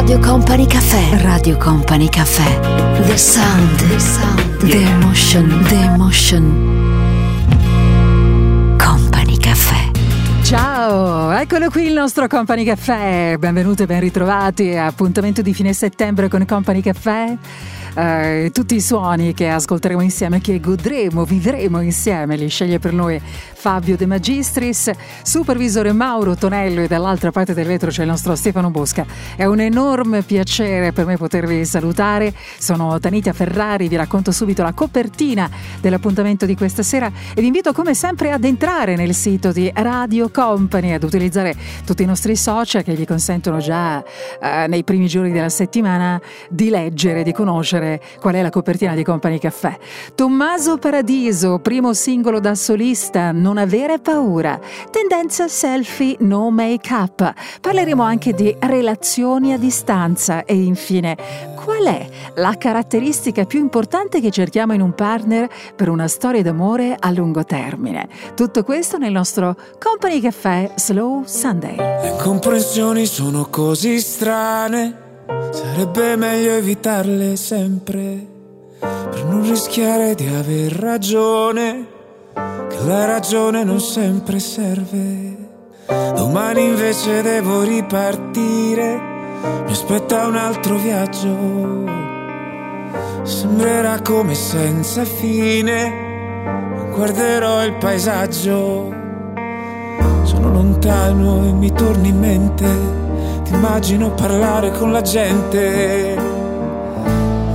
Radio Company Caffè. Radio Company Caffè. The sound. The sound. The emotion. The emotion. Company Caffè. Ciao, eccolo qui il nostro Company Caffè. Benvenuti e ben ritrovati. Appuntamento di fine settembre con Company Caffè eh, tutti i suoni che ascolteremo insieme, che godremo, vivremo insieme, li sceglie per noi Fabio De Magistris, supervisore Mauro Tonello e dall'altra parte del vetro c'è il nostro Stefano Bosca. È un enorme piacere per me potervi salutare. Sono Tanita Ferrari, vi racconto subito la copertina dell'appuntamento di questa sera e vi invito come sempre ad entrare nel sito di Radio Company, ad utilizzare tutti i nostri social che gli consentono già eh, nei primi giorni della settimana di leggere, di conoscere qual è la copertina di Company Caffè. Tommaso Paradiso, primo singolo da solista, non avere paura. Tendenza selfie, no make up. Parleremo anche di relazioni a distanza e infine qual è la caratteristica più importante che cerchiamo in un partner per una storia d'amore a lungo termine. Tutto questo nel nostro Company Caffè Slow Sunday. Le comprensioni sono così strane, sarebbe meglio evitarle sempre per non rischiare di aver ragione che la ragione non sempre serve. Domani invece devo ripartire, mi aspetta un altro viaggio. Sembrerà come senza fine, guarderò il paesaggio. Sono lontano e mi torni in mente, ti immagino parlare con la gente.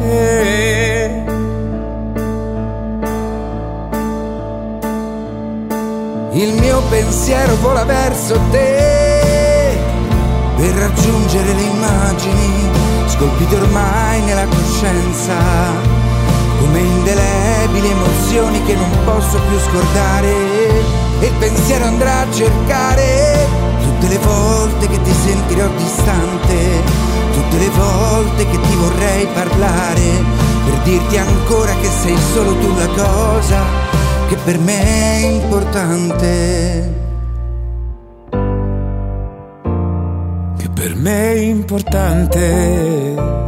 E il mio pensiero vola verso te. Per raggiungere le immagini scolpite ormai nella coscienza come indelebili emozioni che non posso più scordare. E il pensiero andrà a cercare tutte le volte che ti sentirò distante tutte le volte che ti vorrei parlare per dirti ancora che sei solo tu la cosa che per me è importante. Che per me è importante.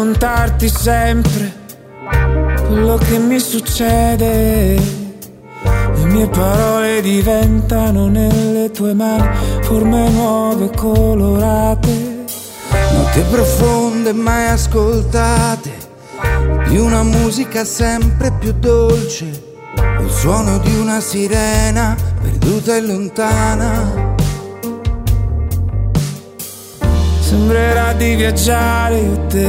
Raccontarti sempre quello che mi succede. Le mie parole diventano nelle tue mani forme nuove colorate. Note profonde mai ascoltate, di una musica sempre più dolce, il suono di una sirena perduta e lontana Sembrerà di viaggiare io te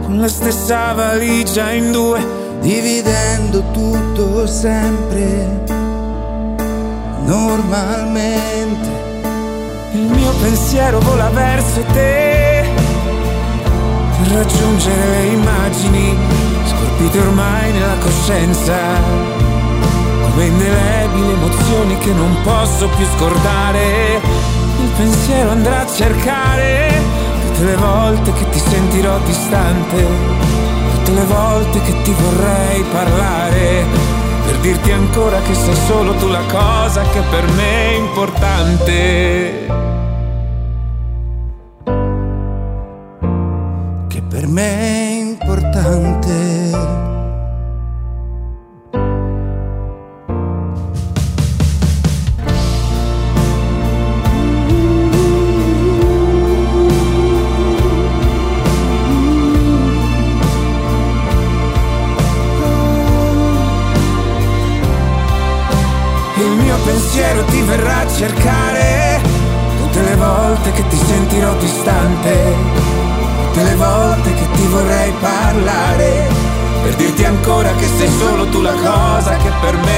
Con la stessa valigia in due Dividendo tutto sempre Normalmente. Il mio pensiero vola verso te Per raggiungere le immagini Scolpite ormai nella coscienza Come indelebili emozioni che non posso più scordare il pensiero andrà a cercare tutte le volte che ti sentirò distante, tutte le volte che ti vorrei parlare, per dirti ancora che sei solo tu la cosa che per me è importante. Che per me è importante. Solo tu la cosa che per me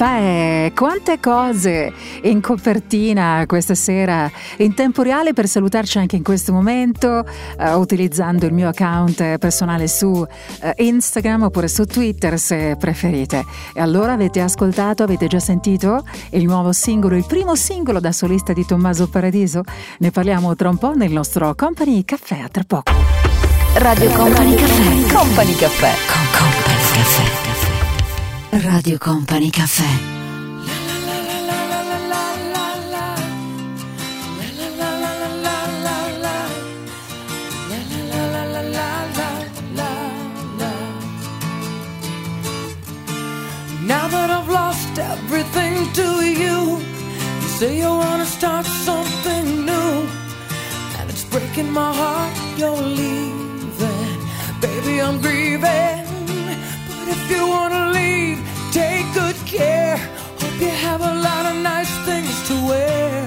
Caffè. Quante cose in copertina questa sera in tempo reale per salutarci anche in questo momento, uh, utilizzando il mio account personale su uh, Instagram oppure su Twitter se preferite. E allora avete ascoltato, avete già sentito il nuovo singolo, il primo singolo da solista di Tommaso Paradiso? Ne parliamo tra un po' nel nostro Company Caffè, a tra poco. Radio Company Caffè. Company Caffè. Con Company Caffè. Radio Company Caffè. Now that I've lost everything to you, you say you wanna start something new, and it's breaking my heart you're leaving. Baby, I'm grieving, if you wanna leave take good care. Hope you have a lot of nice things to wear.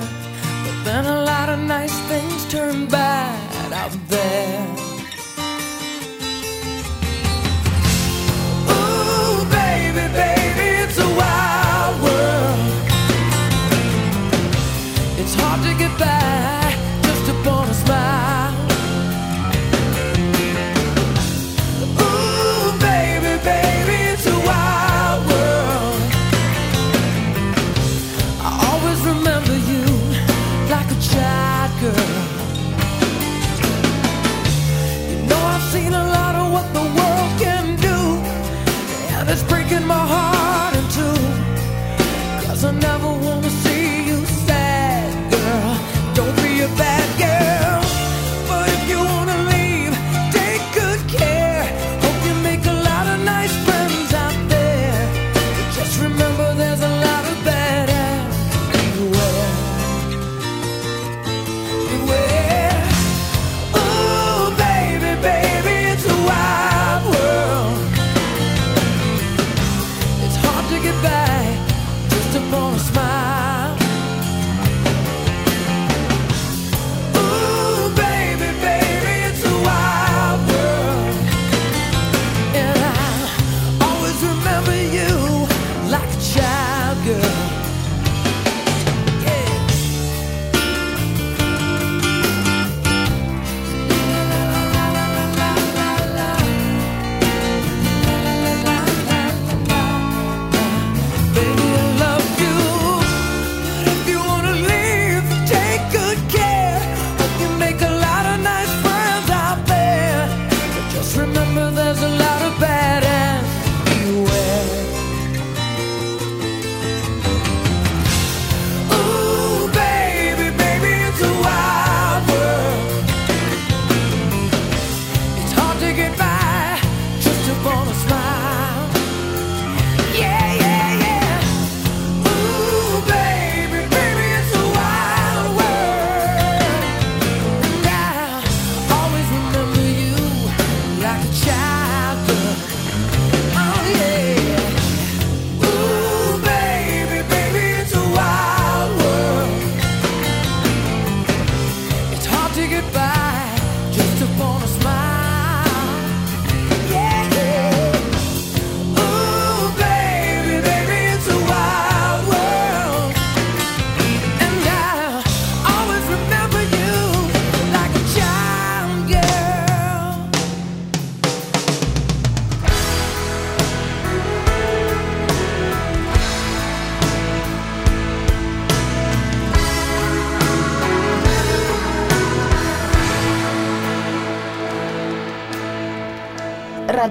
But then a lot of nice things turn bad out there. Ooh, baby, baby, it's a wild world. It's hard to get by it's breaking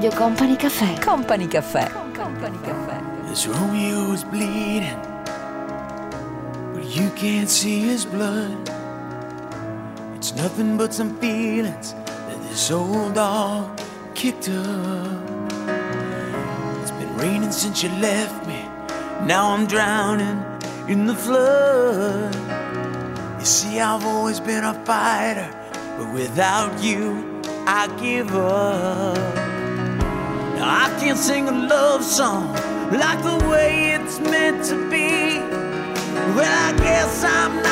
Radio Company Caffè. Company Caffè. Company Caffè. This Romeo is bleeding, but you can't see his blood. It's nothing but some feelings that this old dog kicked up. It's been raining since you left me. Now I'm drowning in the flood. You see, I've always been a fighter, but without you, I give up. Can't sing a love song like the way it's meant to be. Well, I guess I'm not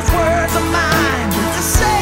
Those words of mine to say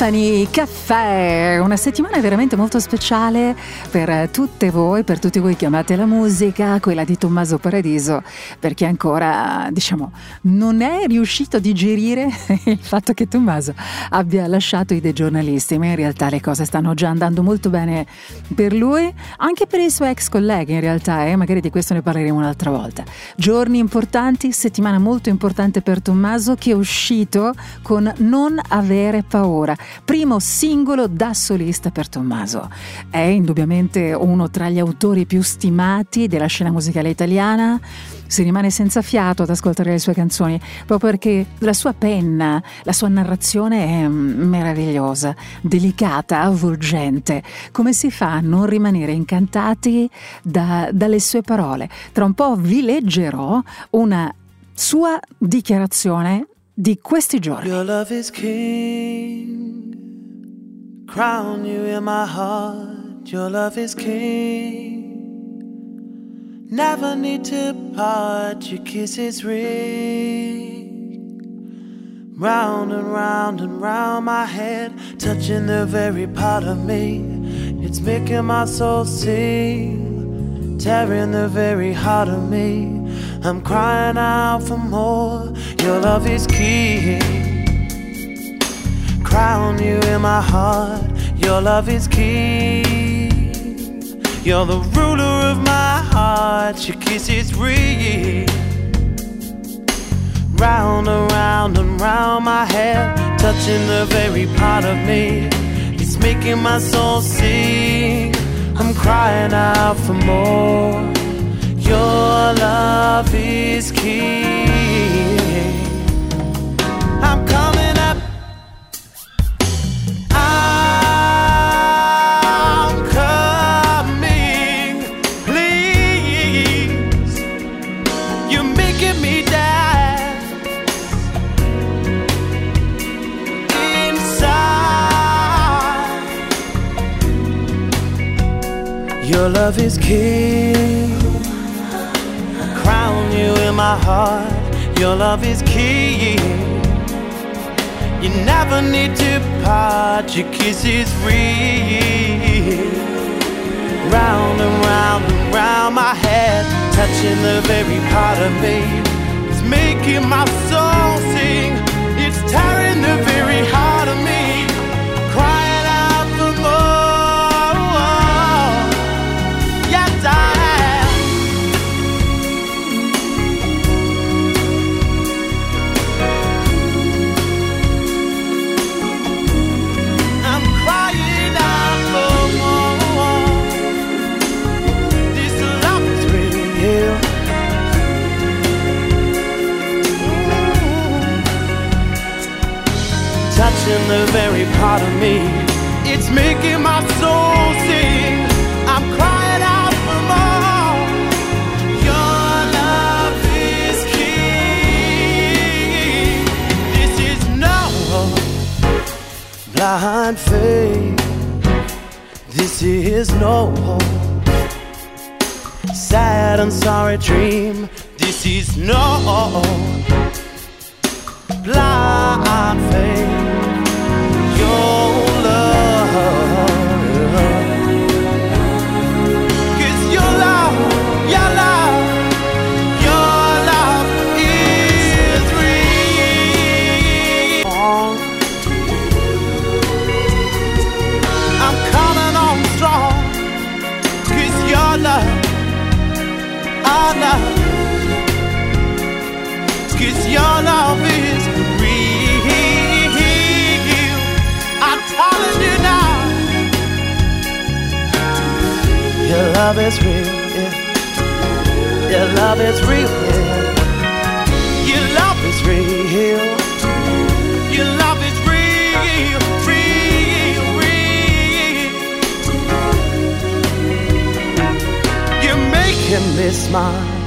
Company Caffè, una settimana veramente molto speciale per tutte voi, per tutti voi che amate la musica, quella di Tommaso Paradiso, perché ancora, diciamo, non è riuscito a digerire il fatto che Tommaso abbia lasciato i dei giornalisti, ma in realtà le cose stanno già andando molto bene per lui, anche per i suoi ex colleghi in realtà, e magari di questo ne parleremo un'altra volta. Giorni importanti, settimana molto importante per Tommaso che è uscito con Non avere paura, primo singolo da solista per Tommaso. È indubbiamente uno tra gli autori più stimati della scena musicale italiana. Si rimane senza fiato ad ascoltare le sue canzoni, proprio perché la sua penna, la sua narrazione è mm, meravigliosa, delicata, avvolgente. Come si fa a non rimanere incantati da- dalle sue parole? Tra un po' vi leggerò una sua dichiarazione di questi giorni. Your love is king. Crown you in my heart. Your love is king. Never need to part. Your kiss is ring. Round and round and round my head, touching the very part of me. It's making my soul sing, tearing the very heart of me. I'm crying out for more. Your love is key. Crown you in my heart. Your love is king. You're the ruler of my heart. Your kiss is real. Round and round and round my head, touching the very part of me. It's making my soul sing. I'm crying out for more. Your love is king. I'm coming up. I'm coming, please. You're making me dance inside. Your love is king. Crown my heart. Your love is key. You never need to part. Your kiss is real. Round and round and round my head, touching the very part of me. It's making my soul sing. It's tearing the very in the very part of me. It's making my soul sing. I'm crying out for more. Your love is king. This is no blind faith. This is no sad and sorry dream. This is no blind faith. is real. Yeah. Your love is real. Yeah. Your love is real. Your love is real, real, real. You're making smile.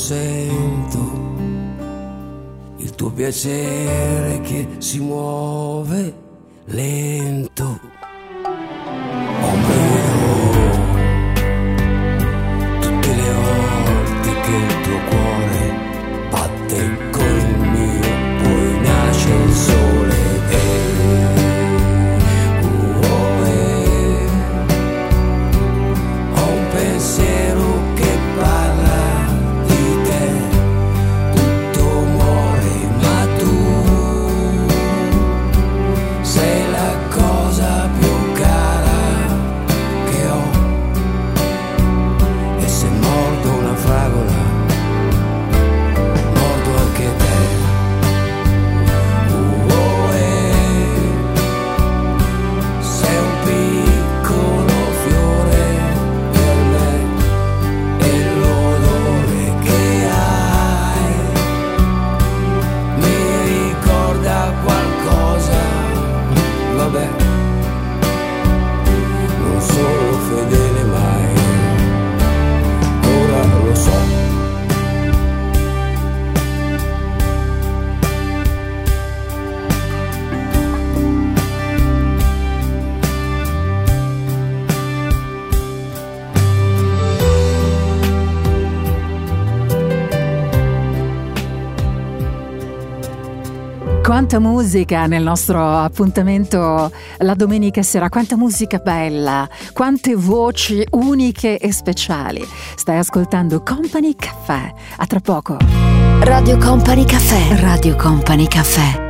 sento il tuo piacere che si muove lento. Quanta musica nel nostro appuntamento la domenica sera, quanta musica bella, quante voci uniche e speciali. Stai ascoltando Company Caffè. A tra poco. Radio Company Caffè. Radio Company Caffè.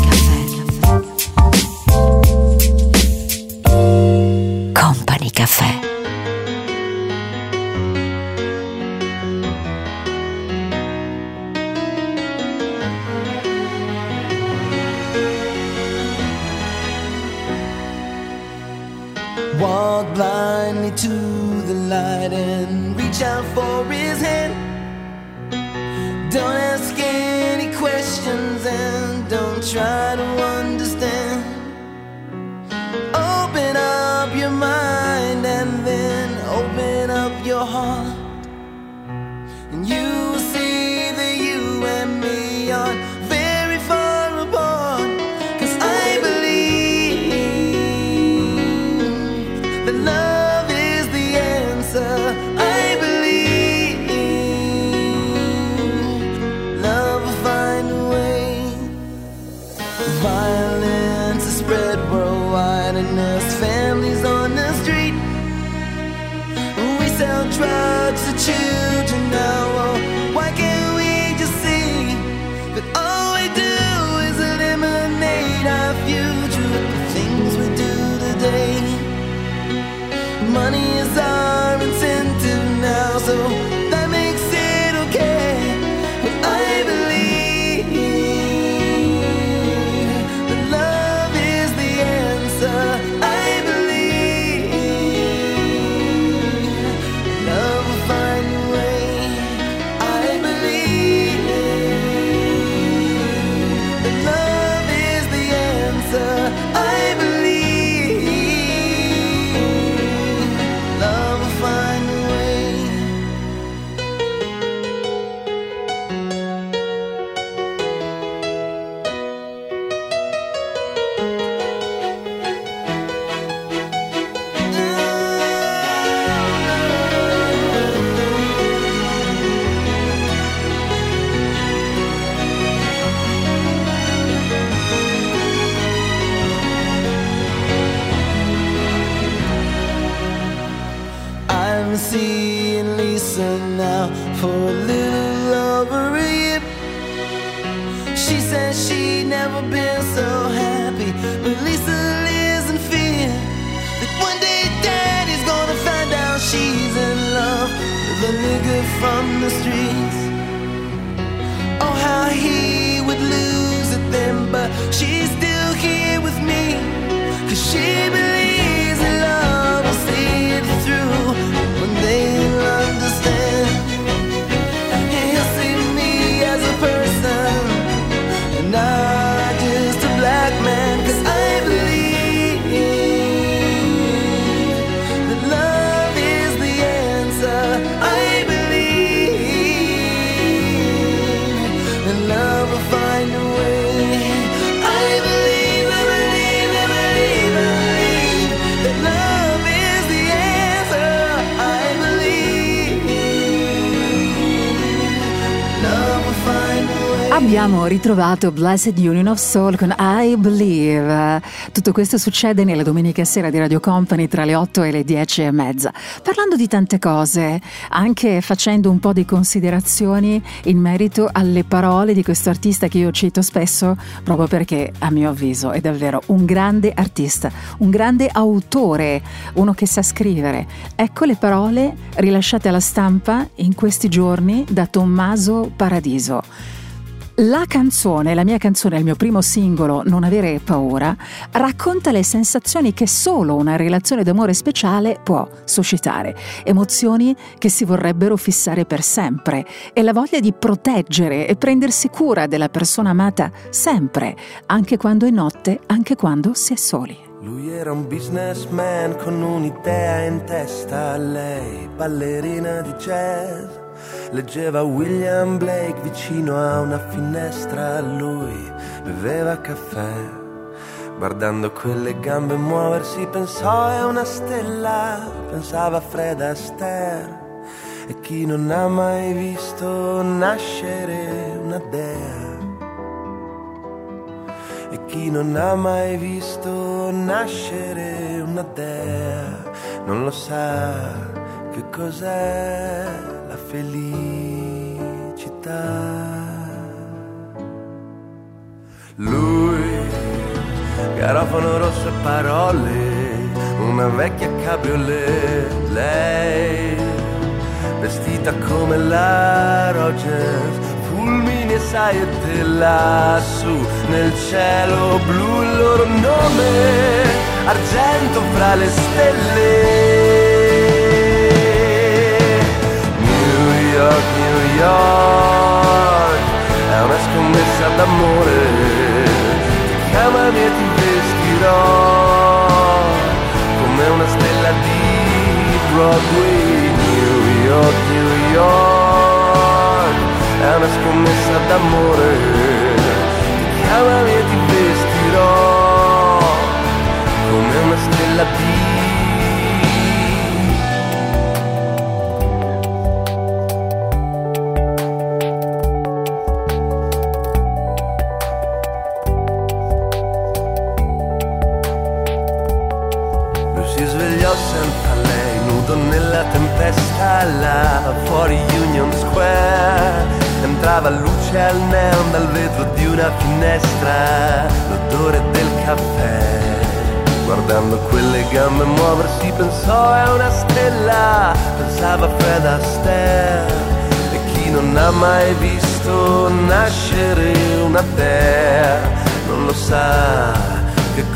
Ritrovato Blessed Union of Soul con I Believe. Tutto questo succede nella domenica sera di Radio Company tra le 8 e le 10 e mezza. Parlando di tante cose, anche facendo un po' di considerazioni in merito alle parole di questo artista che io cito spesso, proprio perché a mio avviso è davvero un grande artista, un grande autore, uno che sa scrivere. Ecco le parole rilasciate alla stampa in questi giorni da Tommaso Paradiso. La canzone, la mia canzone, il mio primo singolo, Non avere paura, racconta le sensazioni che solo una relazione d'amore speciale può suscitare, emozioni che si vorrebbero fissare per sempre e la voglia di proteggere e prendersi cura della persona amata sempre, anche quando è notte, anche quando si è soli. Lui era un businessman con un'idea in testa, lei ballerina di jazz. Leggeva William Blake vicino a una finestra, lui beveva caffè. Guardando quelle gambe muoversi pensò è una stella, pensava Fred Astaire. E chi non ha mai visto nascere una dea? E chi non ha mai visto nascere una dea non lo sa che cos'è felicità. Lui, garofano rosso e parole, una vecchia cabriolet, lei, vestita come la Rogers, e saiette lassù nel cielo blu il loro nome, argento fra le stelle. York, New York, è una scommessa d'amore, ti chiamami e ti vestirò come una stella di Broadway. New York, New York, è una scommessa d'amore, ti chiamami e ti vestirò come una stella di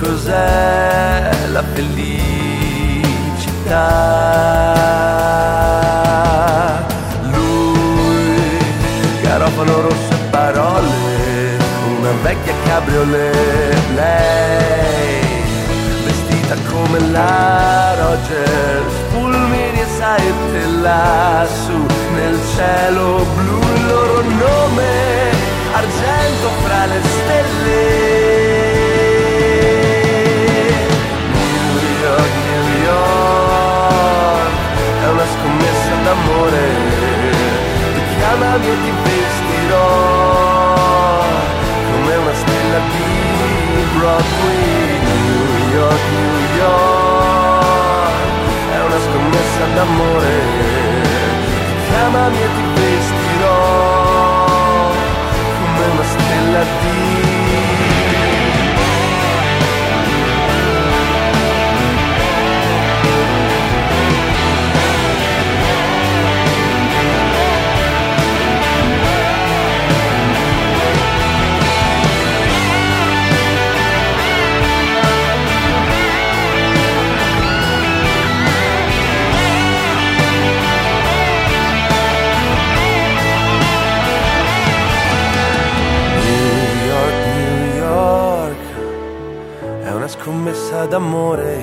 cos'è la felicità. Lui, garofano rosso e parole, una vecchia cabriolet, lei, vestita come la Rogers, fulmini e saette lassù nel cielo blu, il loro nome, argento fra le stelle. amore Ti chiamami e ti vestirò Come una stella di Broadway New York, New York. È una scommessa d'amore Ti chiamami e ti vestirò scommessa d'amore.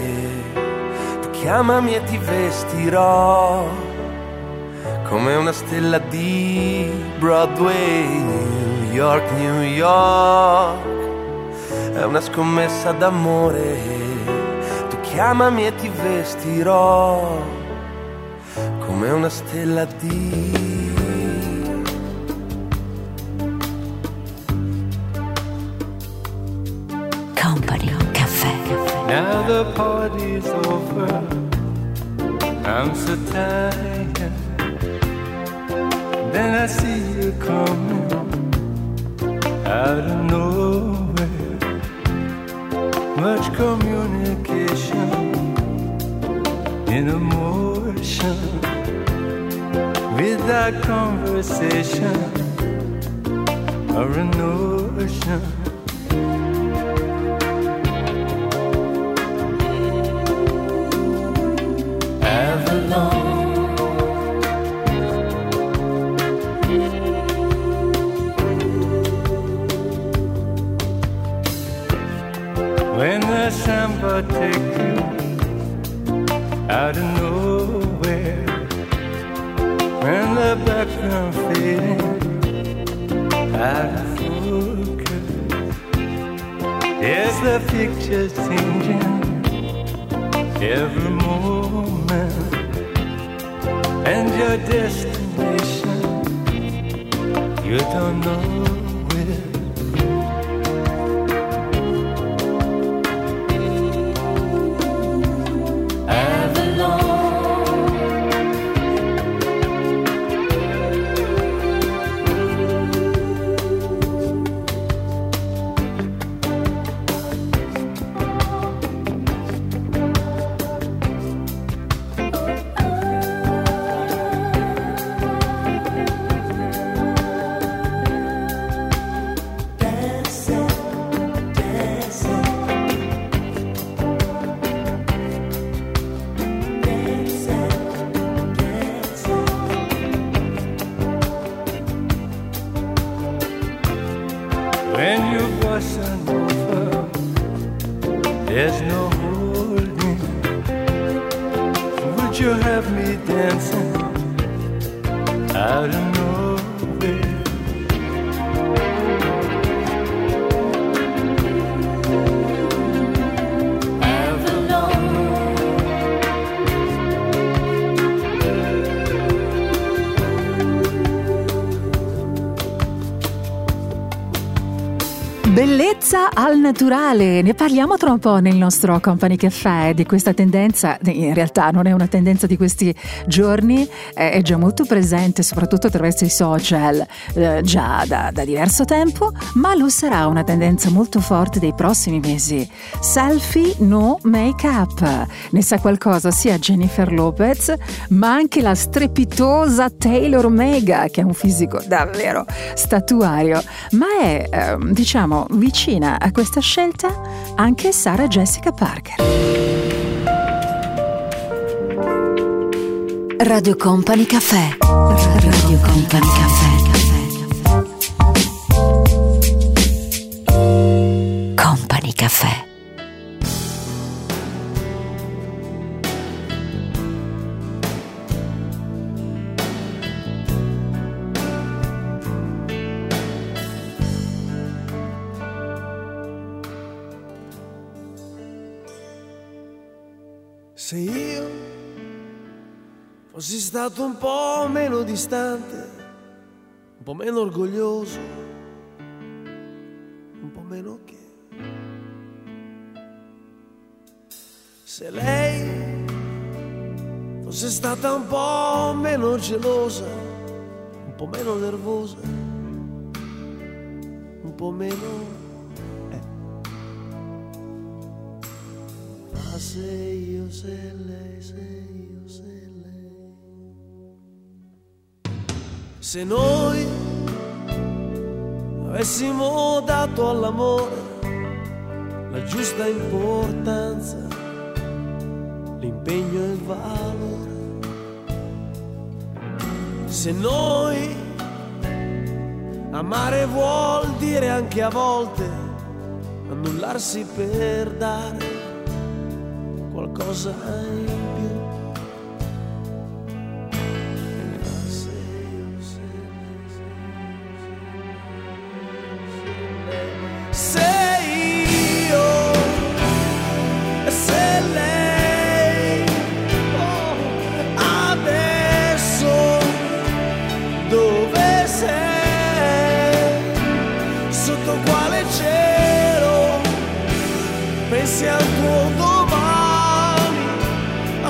Tu chiamami e ti vestirò come una stella di Broadway, New York, New York. È una scommessa d'amore. Tu chiamami e ti vestirò come una stella di the party's over. I'm so tired. yeah. Naturale, ne parliamo tra un po' nel nostro Company Caffè di questa tendenza, in realtà non è una tendenza di questi giorni, è già molto presente soprattutto attraverso i social eh, già da, da diverso tempo, ma lo sarà una tendenza molto forte dei prossimi mesi. Selfie no make-up, ne sa qualcosa sia Jennifer Lopez, ma anche la strepitosa Taylor Mega che ha un fisico davvero statuario, ma è ehm, diciamo vicina a questa scelta anche Sara Jessica Parker. Radio Company Caffè. Radio Company Caffè. Company Caffè. Stato un po' meno distante, un po' meno orgoglioso, un po' meno che. Se lei fosse stata un po' meno gelosa, un po' meno nervosa, un po' meno... Ma se io, se lei, se Se noi avessimo dato all'amore la giusta importanza, l'impegno e il valore. Se noi amare vuol dire anche a volte annullarsi per dare qualcosa in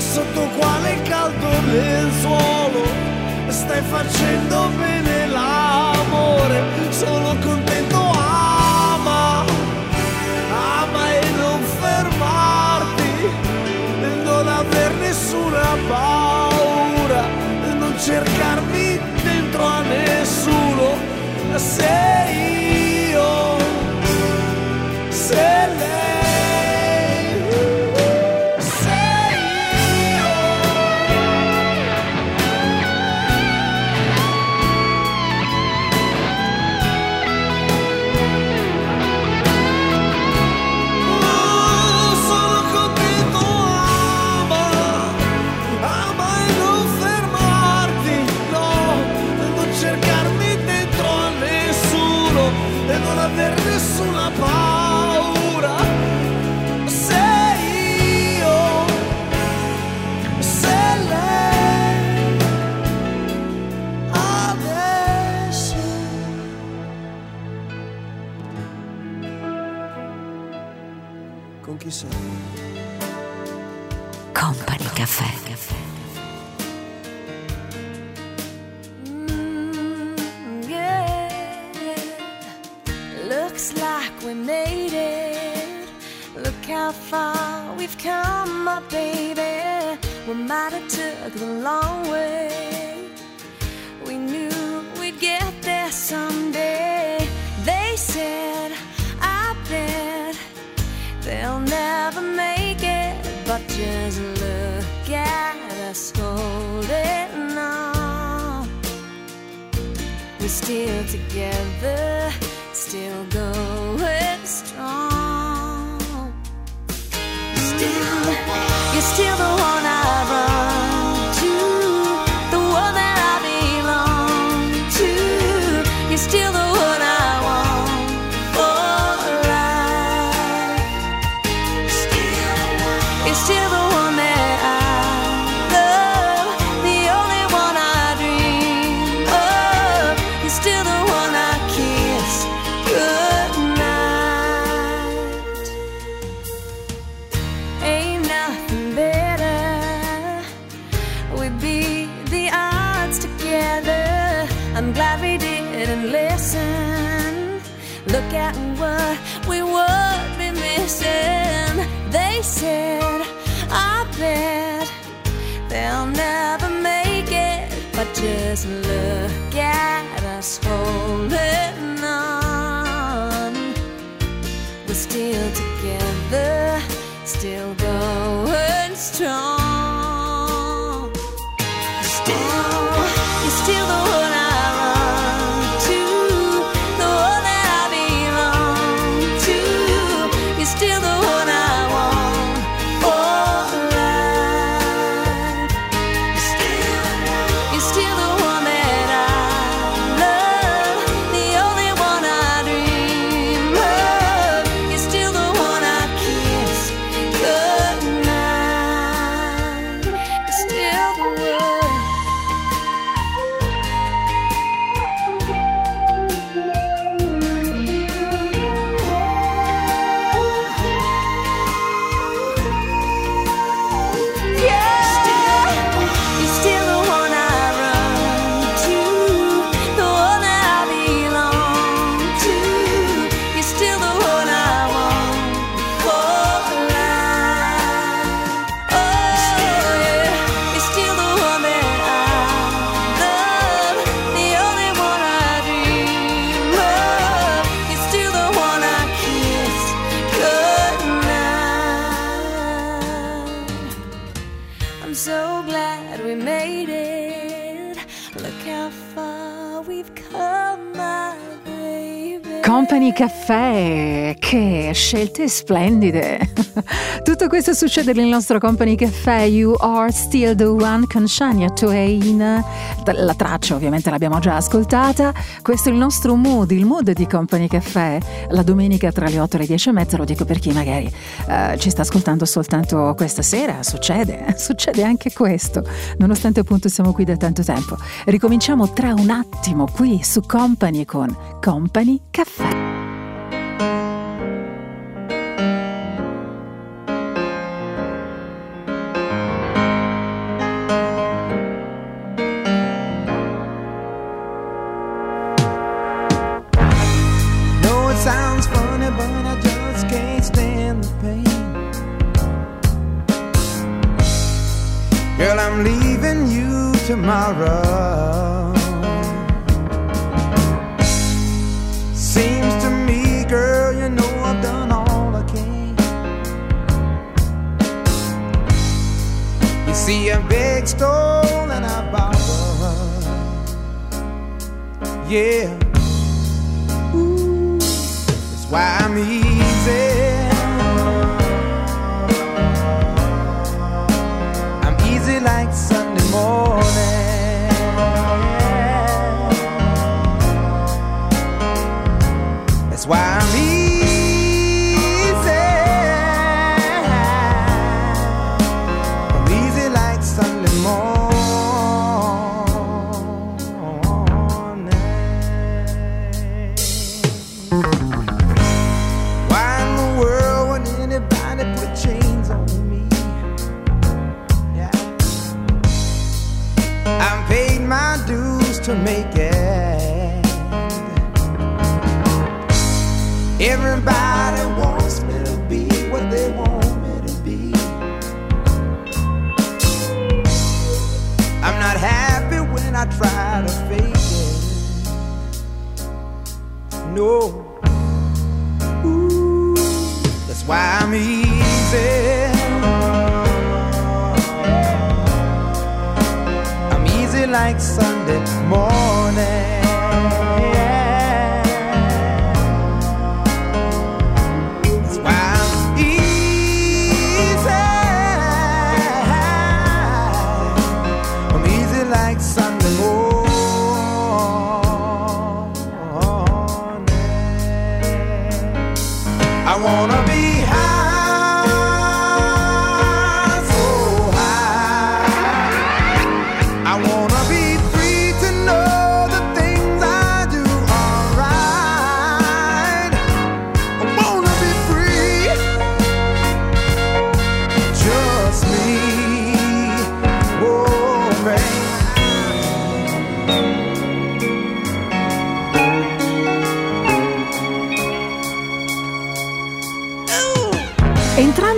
sotto quale caldo lenzuolo stai facendo bene l'amore sono contento ama ama e non fermarti. Non aver nessuna paura non cercarmi dentro a nessuno. Sei io se lei We might have took the long way. We knew we'd get there someday. They said, I bet they'll never make it. But just look at us holding on. We're still together, still going strong. Still, you're still the one. Company Caffè, che scelte splendide. Tutto questo succede nel nostro Company Caffè You Are Still the One con Shania Twain. La traccia ovviamente l'abbiamo già ascoltata. Questo è il nostro mood, il mood di Company Caffè. La domenica tra le 8 e le 10 e mezza, lo dico per chi magari uh, ci sta ascoltando soltanto questa sera. Succede, succede anche questo, nonostante appunto siamo qui da tanto tempo. Ricominciamo tra un attimo qui su Company con Company Caffè.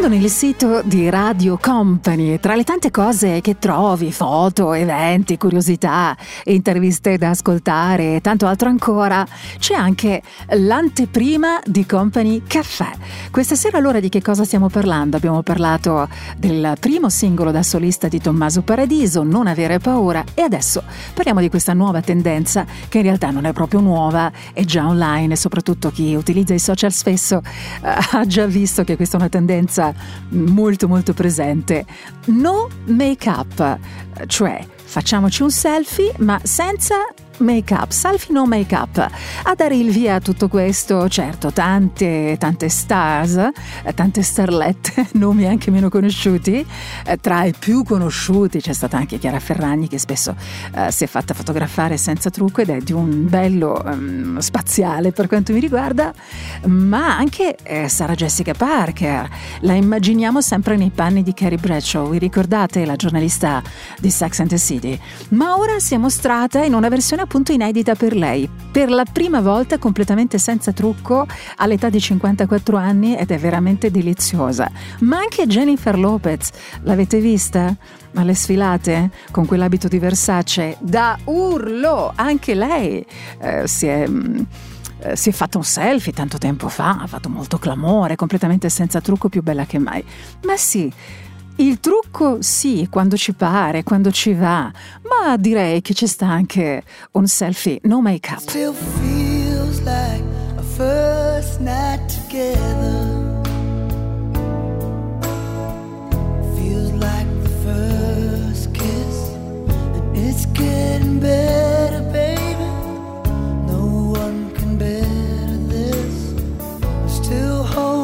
Entrando nel sito di Radio Company, tra le tante cose che trovi, foto, eventi, curiosità, interviste da ascoltare e tanto altro ancora, c'è anche l'anteprima di Company Caffè. Questa sera allora di che cosa stiamo parlando? Abbiamo parlato del primo singolo da solista di Tommaso Paradiso, Non avere paura, e adesso parliamo di questa nuova tendenza che in realtà non è proprio nuova, è già online e soprattutto chi utilizza i social spesso eh, ha già visto che questa è una tendenza molto molto presente. No make up, cioè facciamoci un selfie ma senza make up, selfie no make up. A dare il via a tutto questo, certo, tante, tante stars, tante starlette, nomi anche meno conosciuti. Eh, Tra i più conosciuti c'è stata anche Chiara Ferragni che spesso eh, si è fatta fotografare senza trucco ed è di un bello ehm, spaziale per quanto mi riguarda, ma anche eh, Sara Jessica Parker. La immaginiamo sempre nei panni di Carrie Bradshaw, vi ricordate la giornalista di Sex and the City? Ma ora si è mostrata in una versione appunto inedita per lei, per la prima volta completamente senza trucco all'età di 54 anni ed è veramente deliziosa. Ma anche Jennifer Lopez, l'avete vista? Alle sfilate con quell'abito di Versace da urlo, anche lei eh, si è eh, si è fatta un selfie tanto tempo fa, ha fatto molto clamore, completamente senza trucco, più bella che mai. Ma sì, il trucco sì, quando ci pare, quando ci va, ma direi che ci sta anche un selfie, no make up. Still feels like a first night together. Getting better, baby. No one can better this. I still hold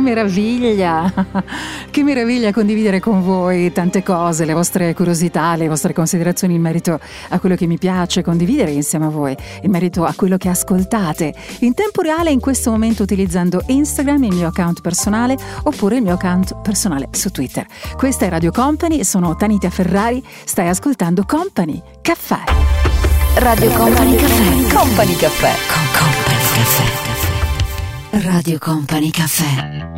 meraviglia! Che meraviglia condividere con voi tante cose, le vostre curiosità, le vostre considerazioni in merito a quello che mi piace condividere insieme a voi, in merito a quello che ascoltate in tempo reale in questo momento utilizzando Instagram, il mio account personale oppure il mio account personale su Twitter. Questa è Radio Company, sono Tanita Ferrari, stai ascoltando Company Caffè. Radio Company Caffè. Company Caffè. Con Company Caffè. Radio Company Caffè.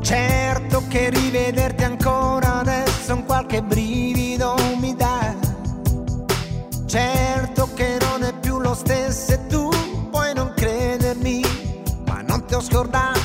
Certo che rivederti ancora adesso un qualche brivido mi dà. Certo che non è più lo stesso e tu puoi non credermi, ma non ti ho scordato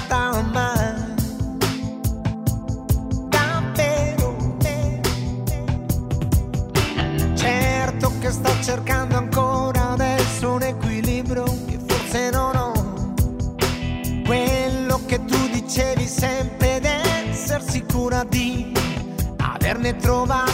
trova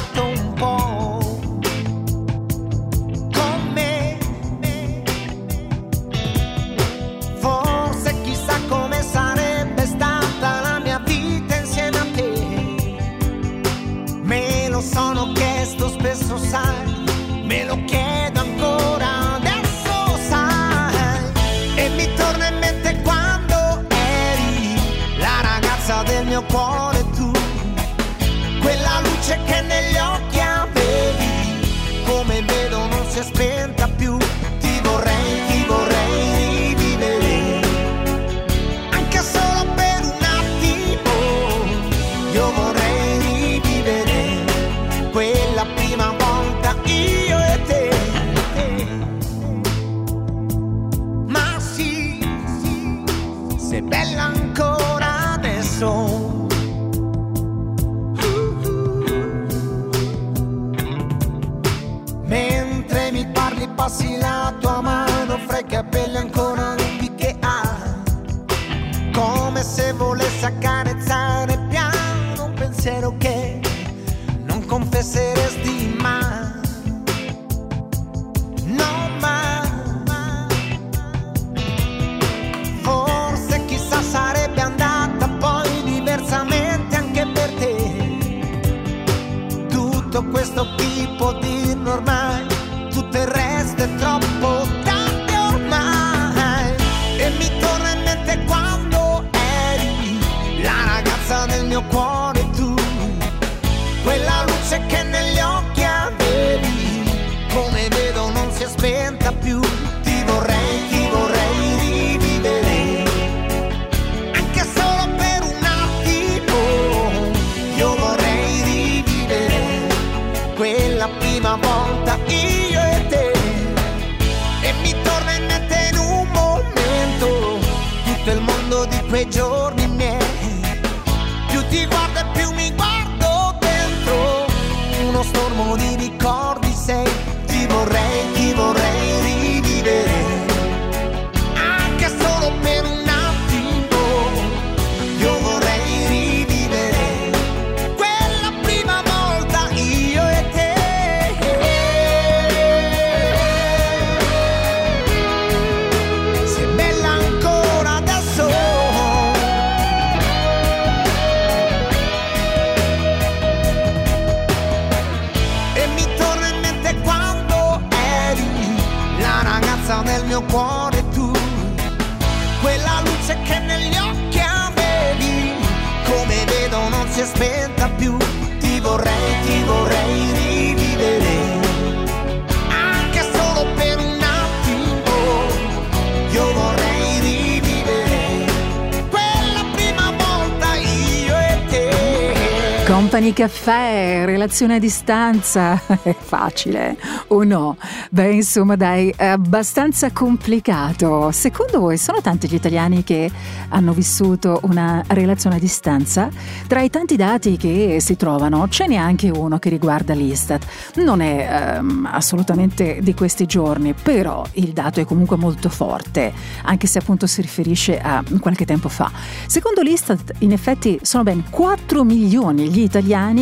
Company Caffè, relazione a distanza, è facile o no? Beh, insomma, dai, è abbastanza complicato. Secondo voi sono tanti gli italiani che hanno vissuto una relazione a distanza? Tra i tanti dati che si trovano ce n'è anche uno che riguarda l'Istat. Non è ehm, assolutamente di questi giorni, però il dato è comunque molto forte, anche se appunto si riferisce a qualche tempo fa. Secondo l'Istat, in effetti, sono ben 4 milioni gli italiani,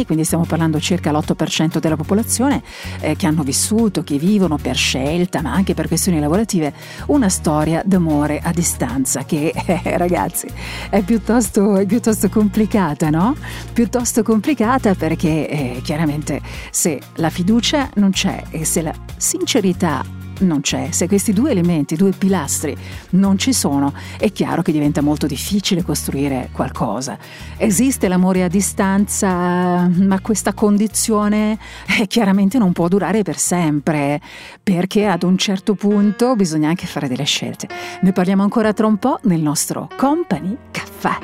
quindi stiamo parlando circa l'8% della popolazione, eh, che hanno vissuto, che vivono per scelta, ma anche per questioni lavorative, una storia d'amore a distanza che, eh, ragazzi, è piuttosto, è piuttosto, complicata, no? Piuttosto complicata perché eh, chiaramente se la fiducia non c'è e se la sincerità non c'è, se questi due elementi, due pilastri non ci sono, è chiaro che diventa molto difficile costruire qualcosa. Esiste l'amore a distanza, ma questa condizione eh, chiaramente non può durare per sempre, perché ad un certo punto bisogna anche fare delle scelte. Ne parliamo ancora tra un po' nel nostro Company Caffè.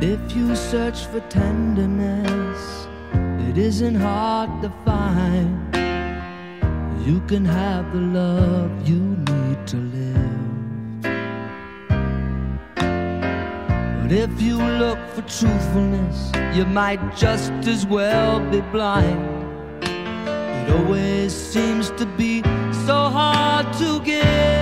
If you search for tenderness, it isn't hard to find. You can have the love you need to live. But if you look for truthfulness, you might just as well be blind. It always seems to be so hard to give.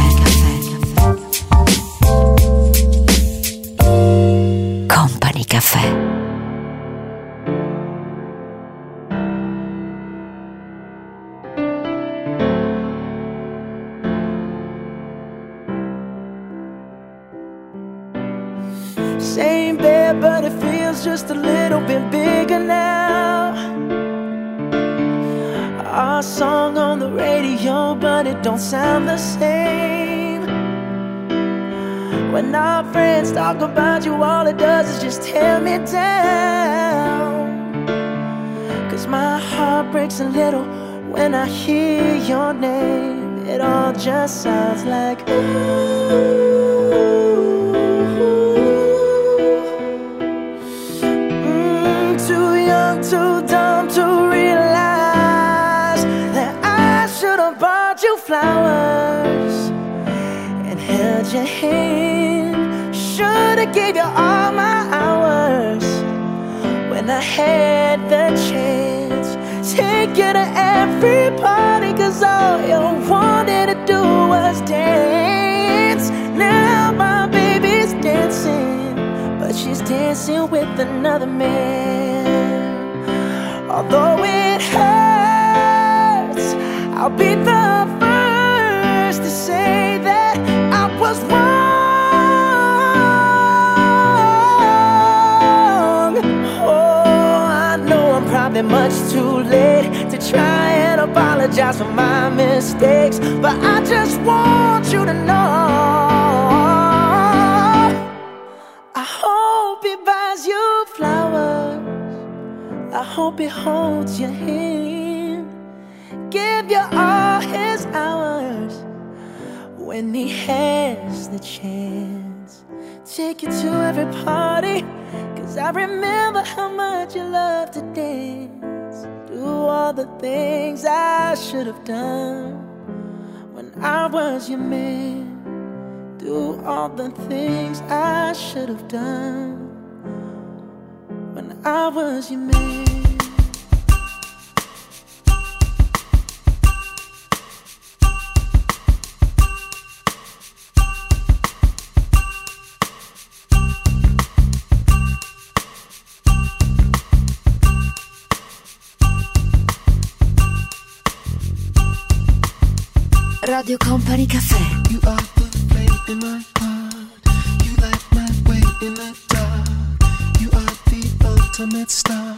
myself. Dancing with another man. Although it hurts, I'll be the first to say that I was wrong. Oh, I know I'm probably much too late to try and apologize for my mistakes, but I just want you to know. He holds your hand, give you all his hours when he has the chance. Take you to every party, cause I remember how much you love to dance. Do all the things I should have done when I was your man. Do all the things I should have done when I was your man. Radio Company Caffè. You are the flame in my heart. You light my way in the dark. You are the ultimate star.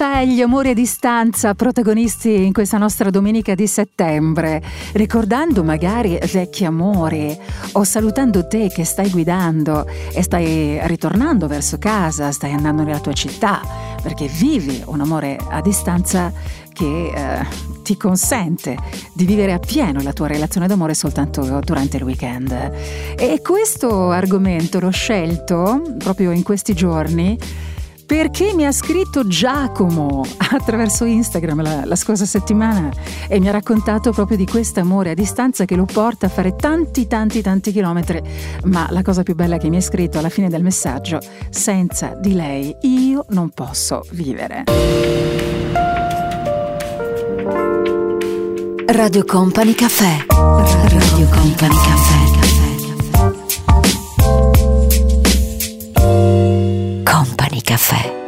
Gli amori a distanza, protagonisti in questa nostra domenica di settembre, ricordando magari vecchi amori o salutando te che stai guidando e stai ritornando verso casa, stai andando nella tua città, perché vivi un amore a distanza che eh, ti consente di vivere appieno la tua relazione d'amore soltanto durante il weekend. E questo argomento l'ho scelto proprio in questi giorni perché mi ha scritto Giacomo attraverso Instagram la, la, scorsa settimana e mi ha raccontato proprio di questo amore a distanza che lo porta a fare tanti tanti tanti chilometri, ma la cosa più bella che mi ha scritto alla fine del messaggio, senza di lei io non posso vivere. Radio Company Caffè. Radio Company Caffè. Company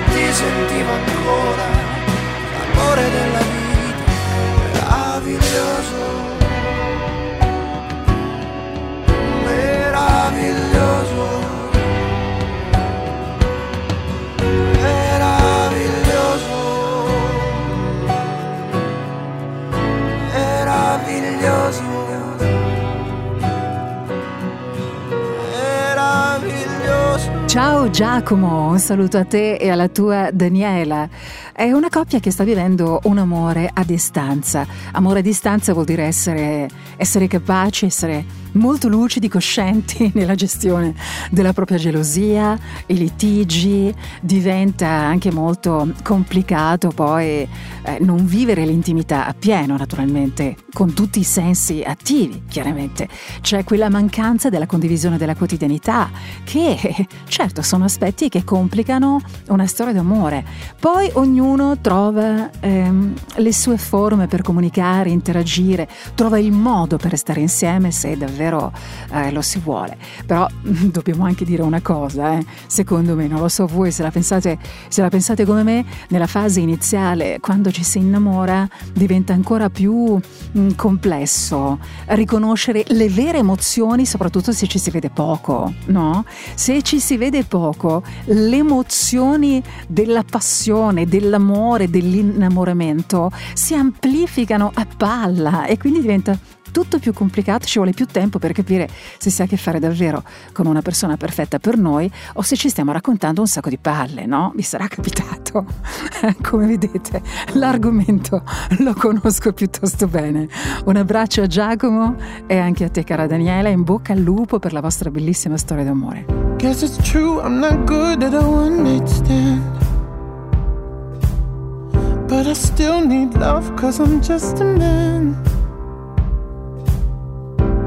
ti sentivo ancora l'amore della vita, Giacomo, un saluto a te e alla tua Daniela. È una coppia che sta vivendo un amore a distanza. Amore a distanza vuol dire essere, essere capaci, essere molto lucidi, coscienti nella gestione della propria gelosia, i litigi, diventa anche molto complicato poi eh, non vivere l'intimità appieno, naturalmente, con tutti i sensi attivi, chiaramente. C'è quella mancanza della condivisione della quotidianità, che certo sono aspetti che complicano una storia d'amore. Poi ognuno trova ehm, le sue forme per comunicare, interagire, trova il modo per stare insieme se davvero eh, lo si vuole. Però dobbiamo anche dire una cosa, eh? secondo me, non lo so voi se la, pensate, se la pensate come me, nella fase iniziale, quando ci si innamora, diventa ancora più mh, mm, complesso riconoscere le vere emozioni, soprattutto se ci si vede poco, no? Se ci si vede poco, le emozioni della passione, dell'amore, dell'innamoramento si amplificano a palla e quindi diventa tutto più complicato, ci vuole più tempo per capire se si ha a che fare davvero con una persona perfetta per noi o se ci stiamo raccontando un sacco di palle, no? Mi sarà capitato. Come vedete, l'argomento lo conosco piuttosto bene. Un abbraccio a Giacomo e anche a te, cara Daniela, in bocca al lupo per la vostra bellissima storia d'amore. Guess it's true, I'm not good at a one night stand. But I still need love, cause I'm just a man.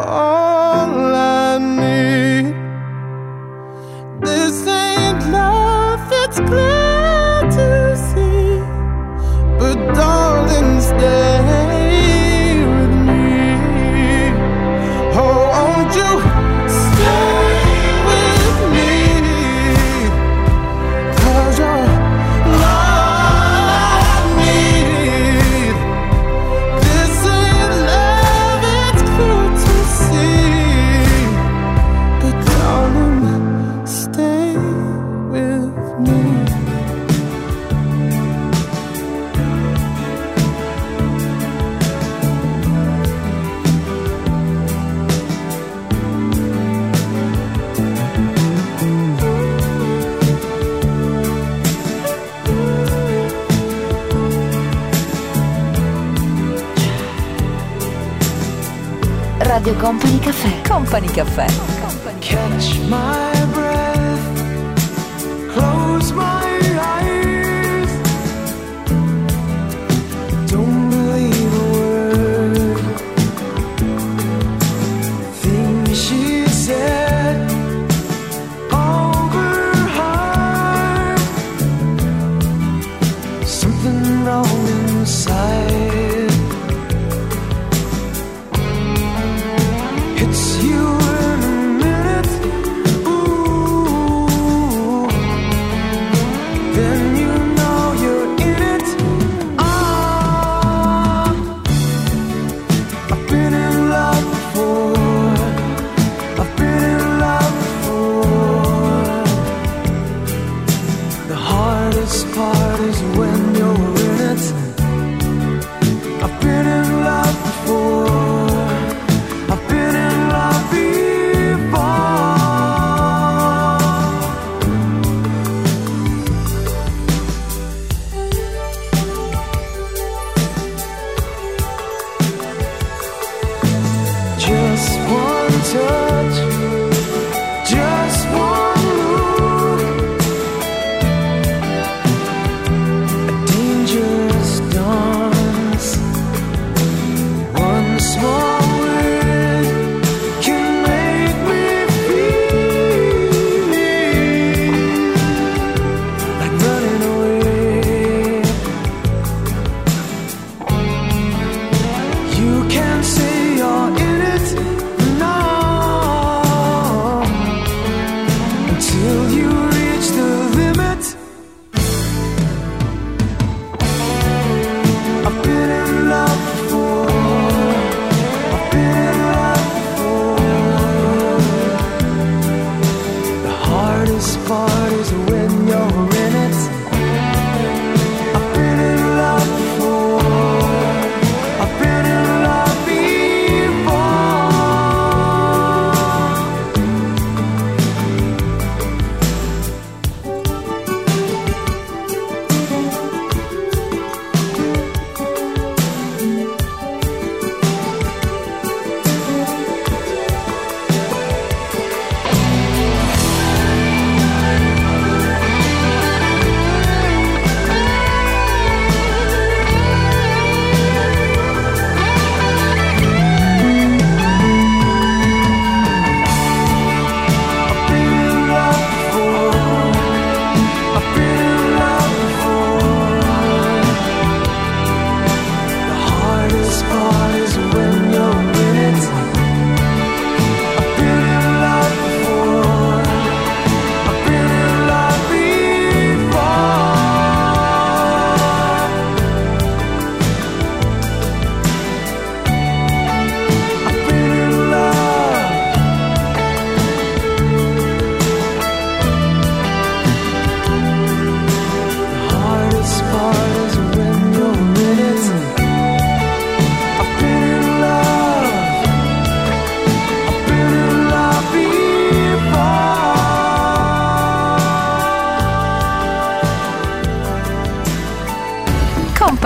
Oh. Company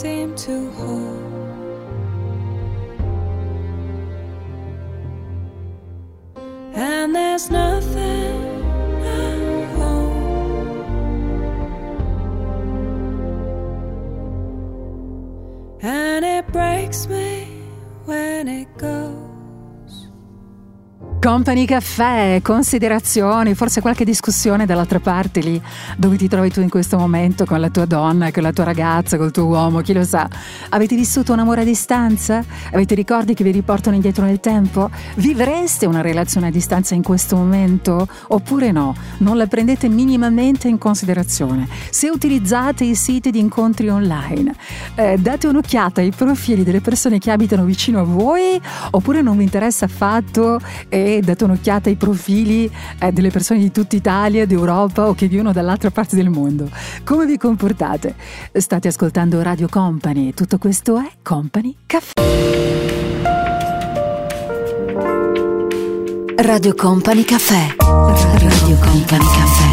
Seem to hold. And there's nothing Company Caffè, considerazioni, forse qualche discussione dall'altra parte lì dove ti trovi tu in questo momento con la tua donna, con la tua ragazza, col tuo uomo, chi lo sa. Avete vissuto un amore a distanza? Avete ricordi che vi riportano indietro nel tempo? Vivreste una relazione a distanza in questo momento? Oppure no? Non la prendete minimamente in considerazione. Se utilizzate i siti di incontri online, eh, date un'occhiata ai profili delle persone che abitano vicino a voi oppure non vi interessa affatto e date un'occhiata ai profili eh, delle persone di tutta Italia, d'Europa o che vivono dall'altra parte del mondo. Come vi comportate? State ascoltando Radio Company, tutto questo è Company Caffè. Radio Company Caffè. Radio Company Caffè.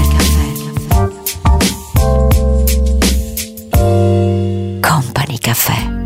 Company Caffè.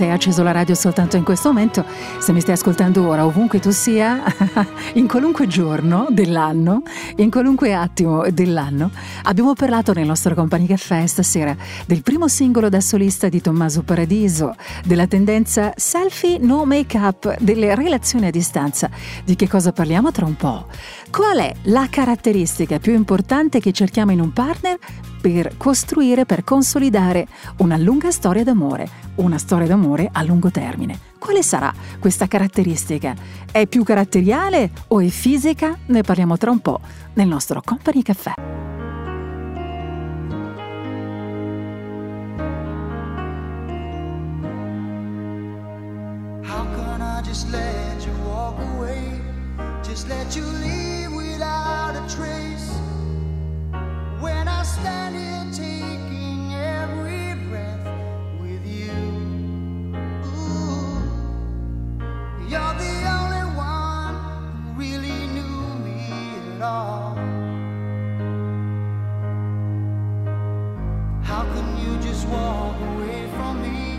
Se hai acceso la radio soltanto in questo momento, se mi stai ascoltando ora, ovunque tu sia, in qualunque giorno dell'anno, in qualunque attimo dell'anno, abbiamo parlato nel nostro Company Caffè stasera del primo singolo da solista di Tommaso Paradiso, della tendenza selfie no make up, delle relazioni a distanza. Di che cosa parliamo tra un po'? Qual è la caratteristica più importante che cerchiamo in un partner per costruire, per consolidare una lunga storia d'amore, una storia d'amore a lungo termine? Quale sarà questa caratteristica? È più caratteriale o è fisica? Ne parliamo tra un po' nel nostro Company Caffè. How can I just let you walk away? Just let you leave without a trace. When I stand here taking every you're the only one who really knew me at all. How can you just walk away from me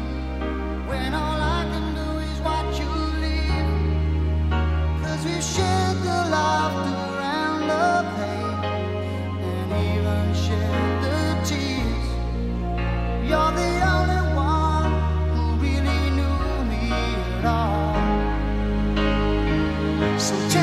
when all I can do is watch you leave? Cause we've shared the laughter and the pain, and even shared the tears. You're the So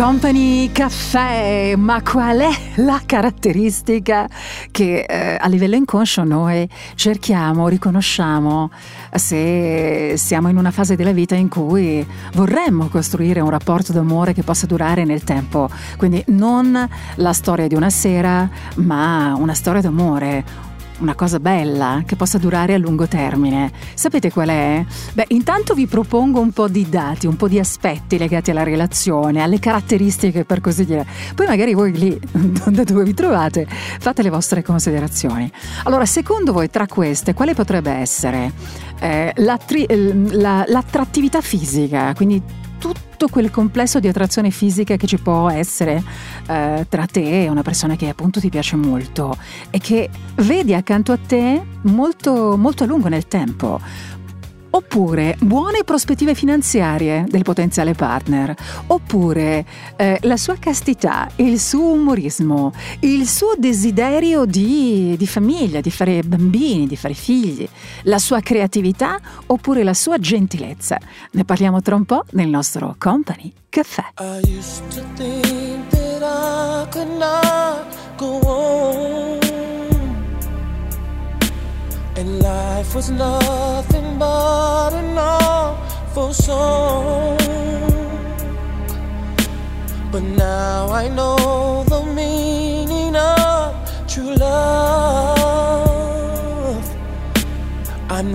Company Caffè, ma qual è la caratteristica che eh, a livello inconscio noi cerchiamo, riconosciamo se siamo in una fase della vita in cui vorremmo costruire un rapporto d'amore che possa durare nel tempo? Quindi non la storia di una sera, ma una storia d'amore, una cosa bella che possa durare a lungo termine. Sapete qual è? Beh, intanto vi propongo un po' di dati, un po' di aspetti legati alla relazione, alle caratteristiche per così dire. Poi magari voi lì, da dove vi trovate, fate le vostre considerazioni. Allora, secondo voi tra queste, quale potrebbe essere eh, l'attrattività fisica? Quindi tutto quel complesso di attrazione fisica che ci può essere eh, tra te e una persona che appunto ti piace molto e che vedi accanto a te molto, molto a lungo nel tempo. Oppure buone prospettive finanziarie del potenziale partner, oppure eh, la sua castità, il suo umorismo, il suo desiderio di, di famiglia, di fare bambini, di fare figli, la sua creatività, oppure la sua gentilezza. Ne parliamo tra un po' nel nostro Company Caffè. I used to think that I could not go on. And life was nothing but an awful song. But now I know the meaning of true love. I'm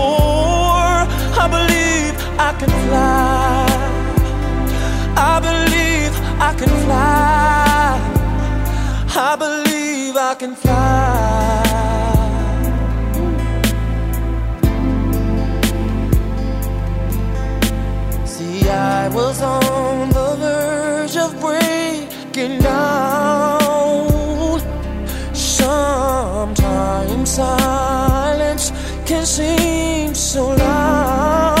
I believe I can fly. I believe I can fly. See, I was on the verge of breaking down. Sometimes silence can seem so loud.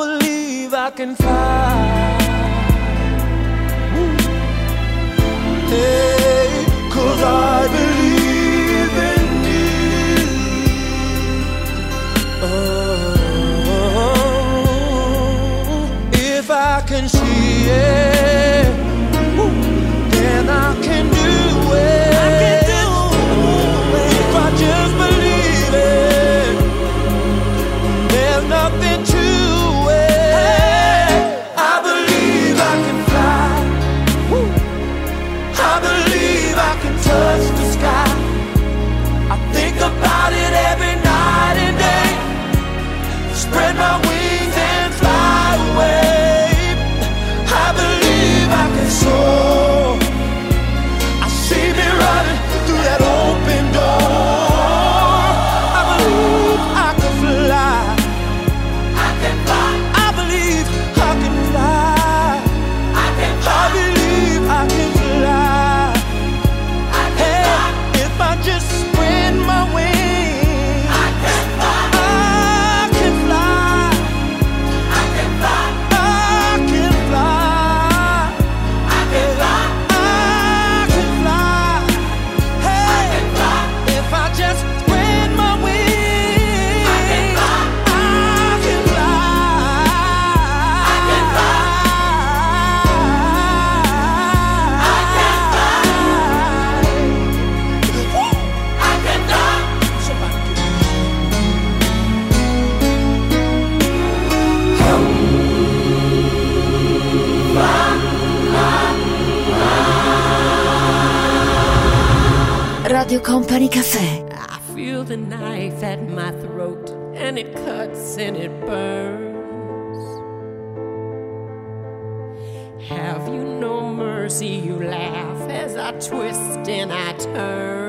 Believe I can fly. Hey, Company Cafe. I feel the knife at my throat, and it cuts and it burns. Have you no mercy? You laugh as I twist and I turn.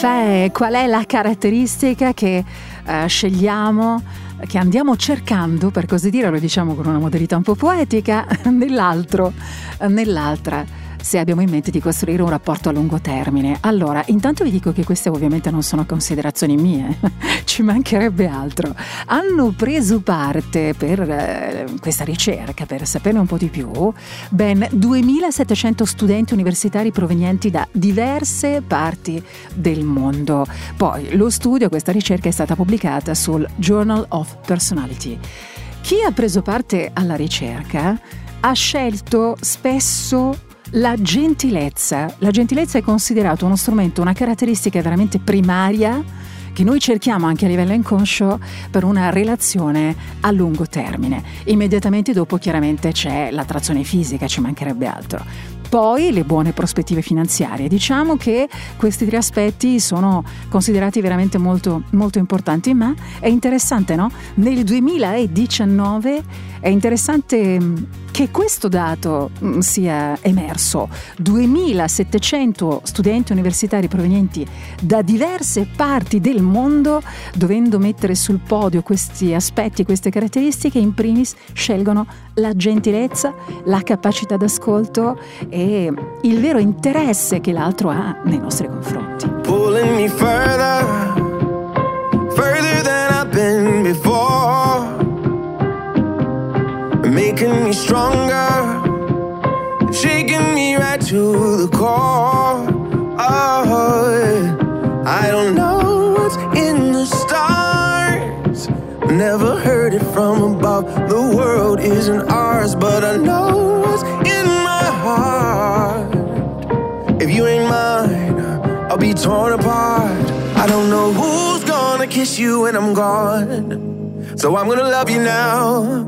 Caffè, qual è la caratteristica che eh, scegliamo, che andiamo cercando, per così dire, lo diciamo con una modalità un po' poetica, nell'altro, nell'altra se abbiamo in mente di costruire un rapporto a lungo termine. Allora, intanto vi dico che queste ovviamente non sono considerazioni mie, ci mancherebbe altro. Hanno preso parte per eh, questa ricerca, per saperne un po' di più, ben 2700 studenti universitari provenienti da diverse parti del mondo. Poi lo studio, questa ricerca è stata pubblicata sul Journal of Personality. Chi ha preso parte alla ricerca ha scelto spesso la gentilezza. La gentilezza è considerata uno strumento, una caratteristica veramente primaria che noi cerchiamo anche a livello inconscio per una relazione a lungo termine. Immediatamente dopo chiaramente c'è l'attrazione fisica, ci mancherebbe altro. Poi le buone prospettive finanziarie. Diciamo che questi tre aspetti sono considerati veramente molto, molto importanti, ma è interessante, no? Nel 2019 è interessante che questo dato mm, sia emerso. 2700 studenti universitari provenienti da diverse parti del mondo, dovendo mettere sul podio questi aspetti queste caratteristiche, in primis scelgono la gentilezza, la capacità d'ascolto e il vero interesse che l'altro ha nei nostri confronti. pulling me further making me stronger, shaking me right to the core. Oh. I don't know what's in the stars, never heard it from above. The world isn't ours, but I know what's in my heart. If you ain't mine, I'll be torn apart. I don't know who's gonna kiss you when I'm gone. So I'm gonna love you now,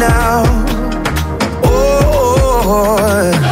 Oh, love me now. Oh,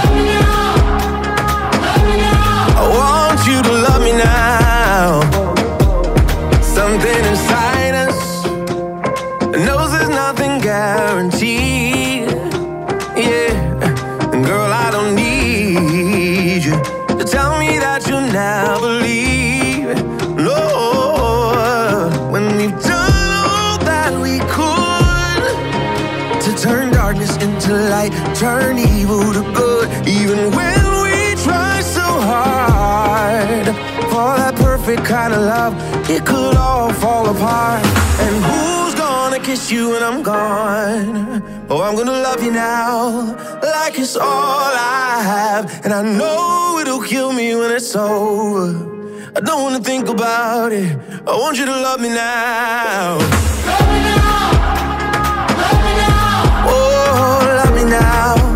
it could all fall apart. And who's gonna kiss you when I'm gone? Oh, I'm gonna love you now, like it's all I have. And I know it'll kill me when it's over. I don't wanna think about it. I want you to love me now. Love me now Oh, love me now. Oh,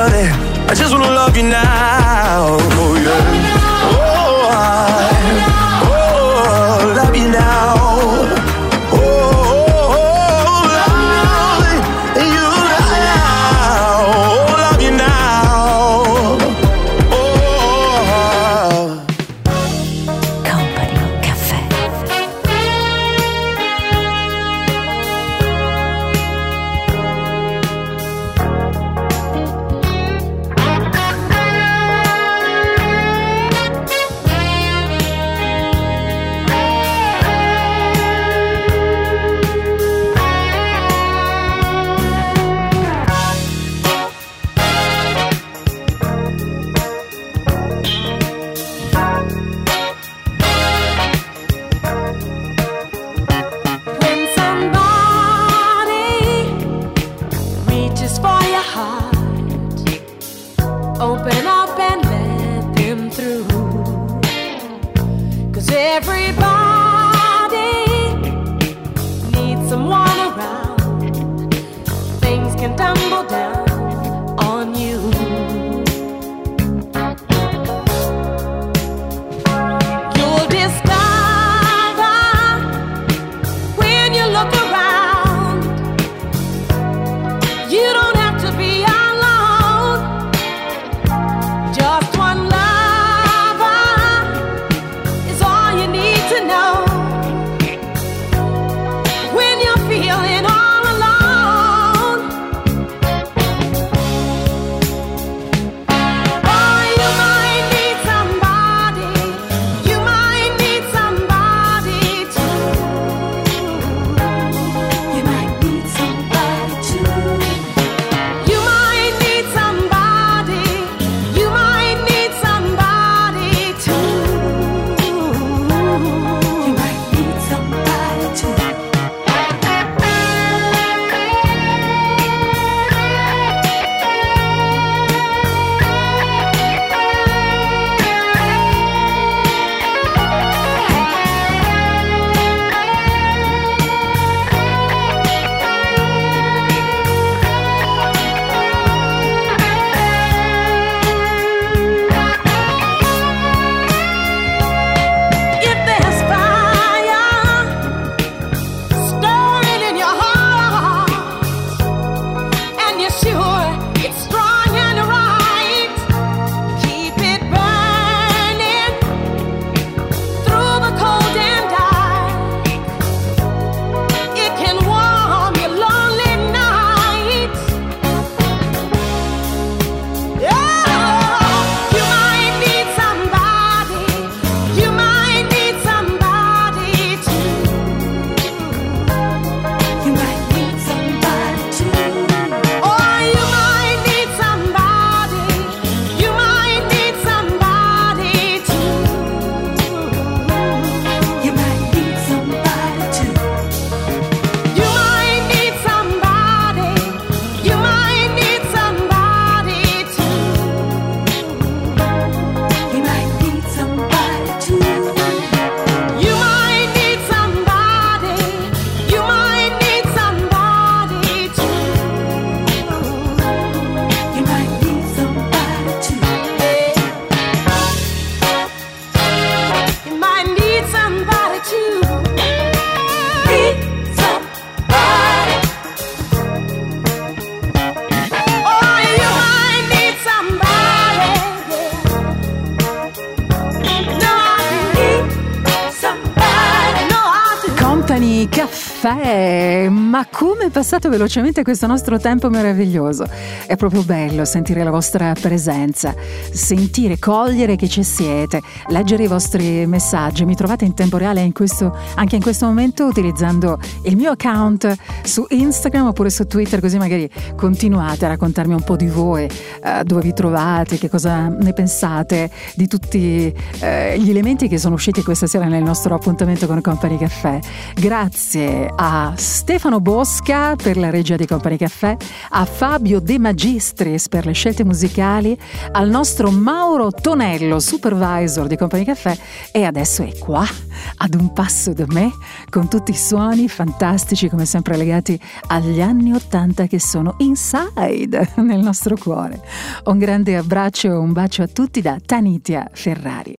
just wanna passato velocemente questo nostro tempo meraviglioso? È proprio bello sentire la vostra presenza, sentire, cogliere che ci siete, leggere i vostri messaggi. Mi trovate in tempo reale in questo- anche in questo momento utilizzando il mio account su Instagram oppure su Twitter, così magari continuate a raccontarmi un po' di voi, eh, dove vi trovate, che cosa ne pensate di tutti eh, gli elementi che sono usciti questa sera nel nostro appuntamento con Company Caffè. Grazie a Stefano Bosca per la regia di Company Caffè, a Fabio De Magistris per le scelte musicali, al nostro Mauro Tonello, supervisor di Company Caffè e adesso è qua, ad un passo da me, con tutti i suoni fantastici come sempre legati agli anni Ottanta che sono inside nel nostro cuore. Un grande abbraccio e un bacio a tutti da Tanitia Ferrari.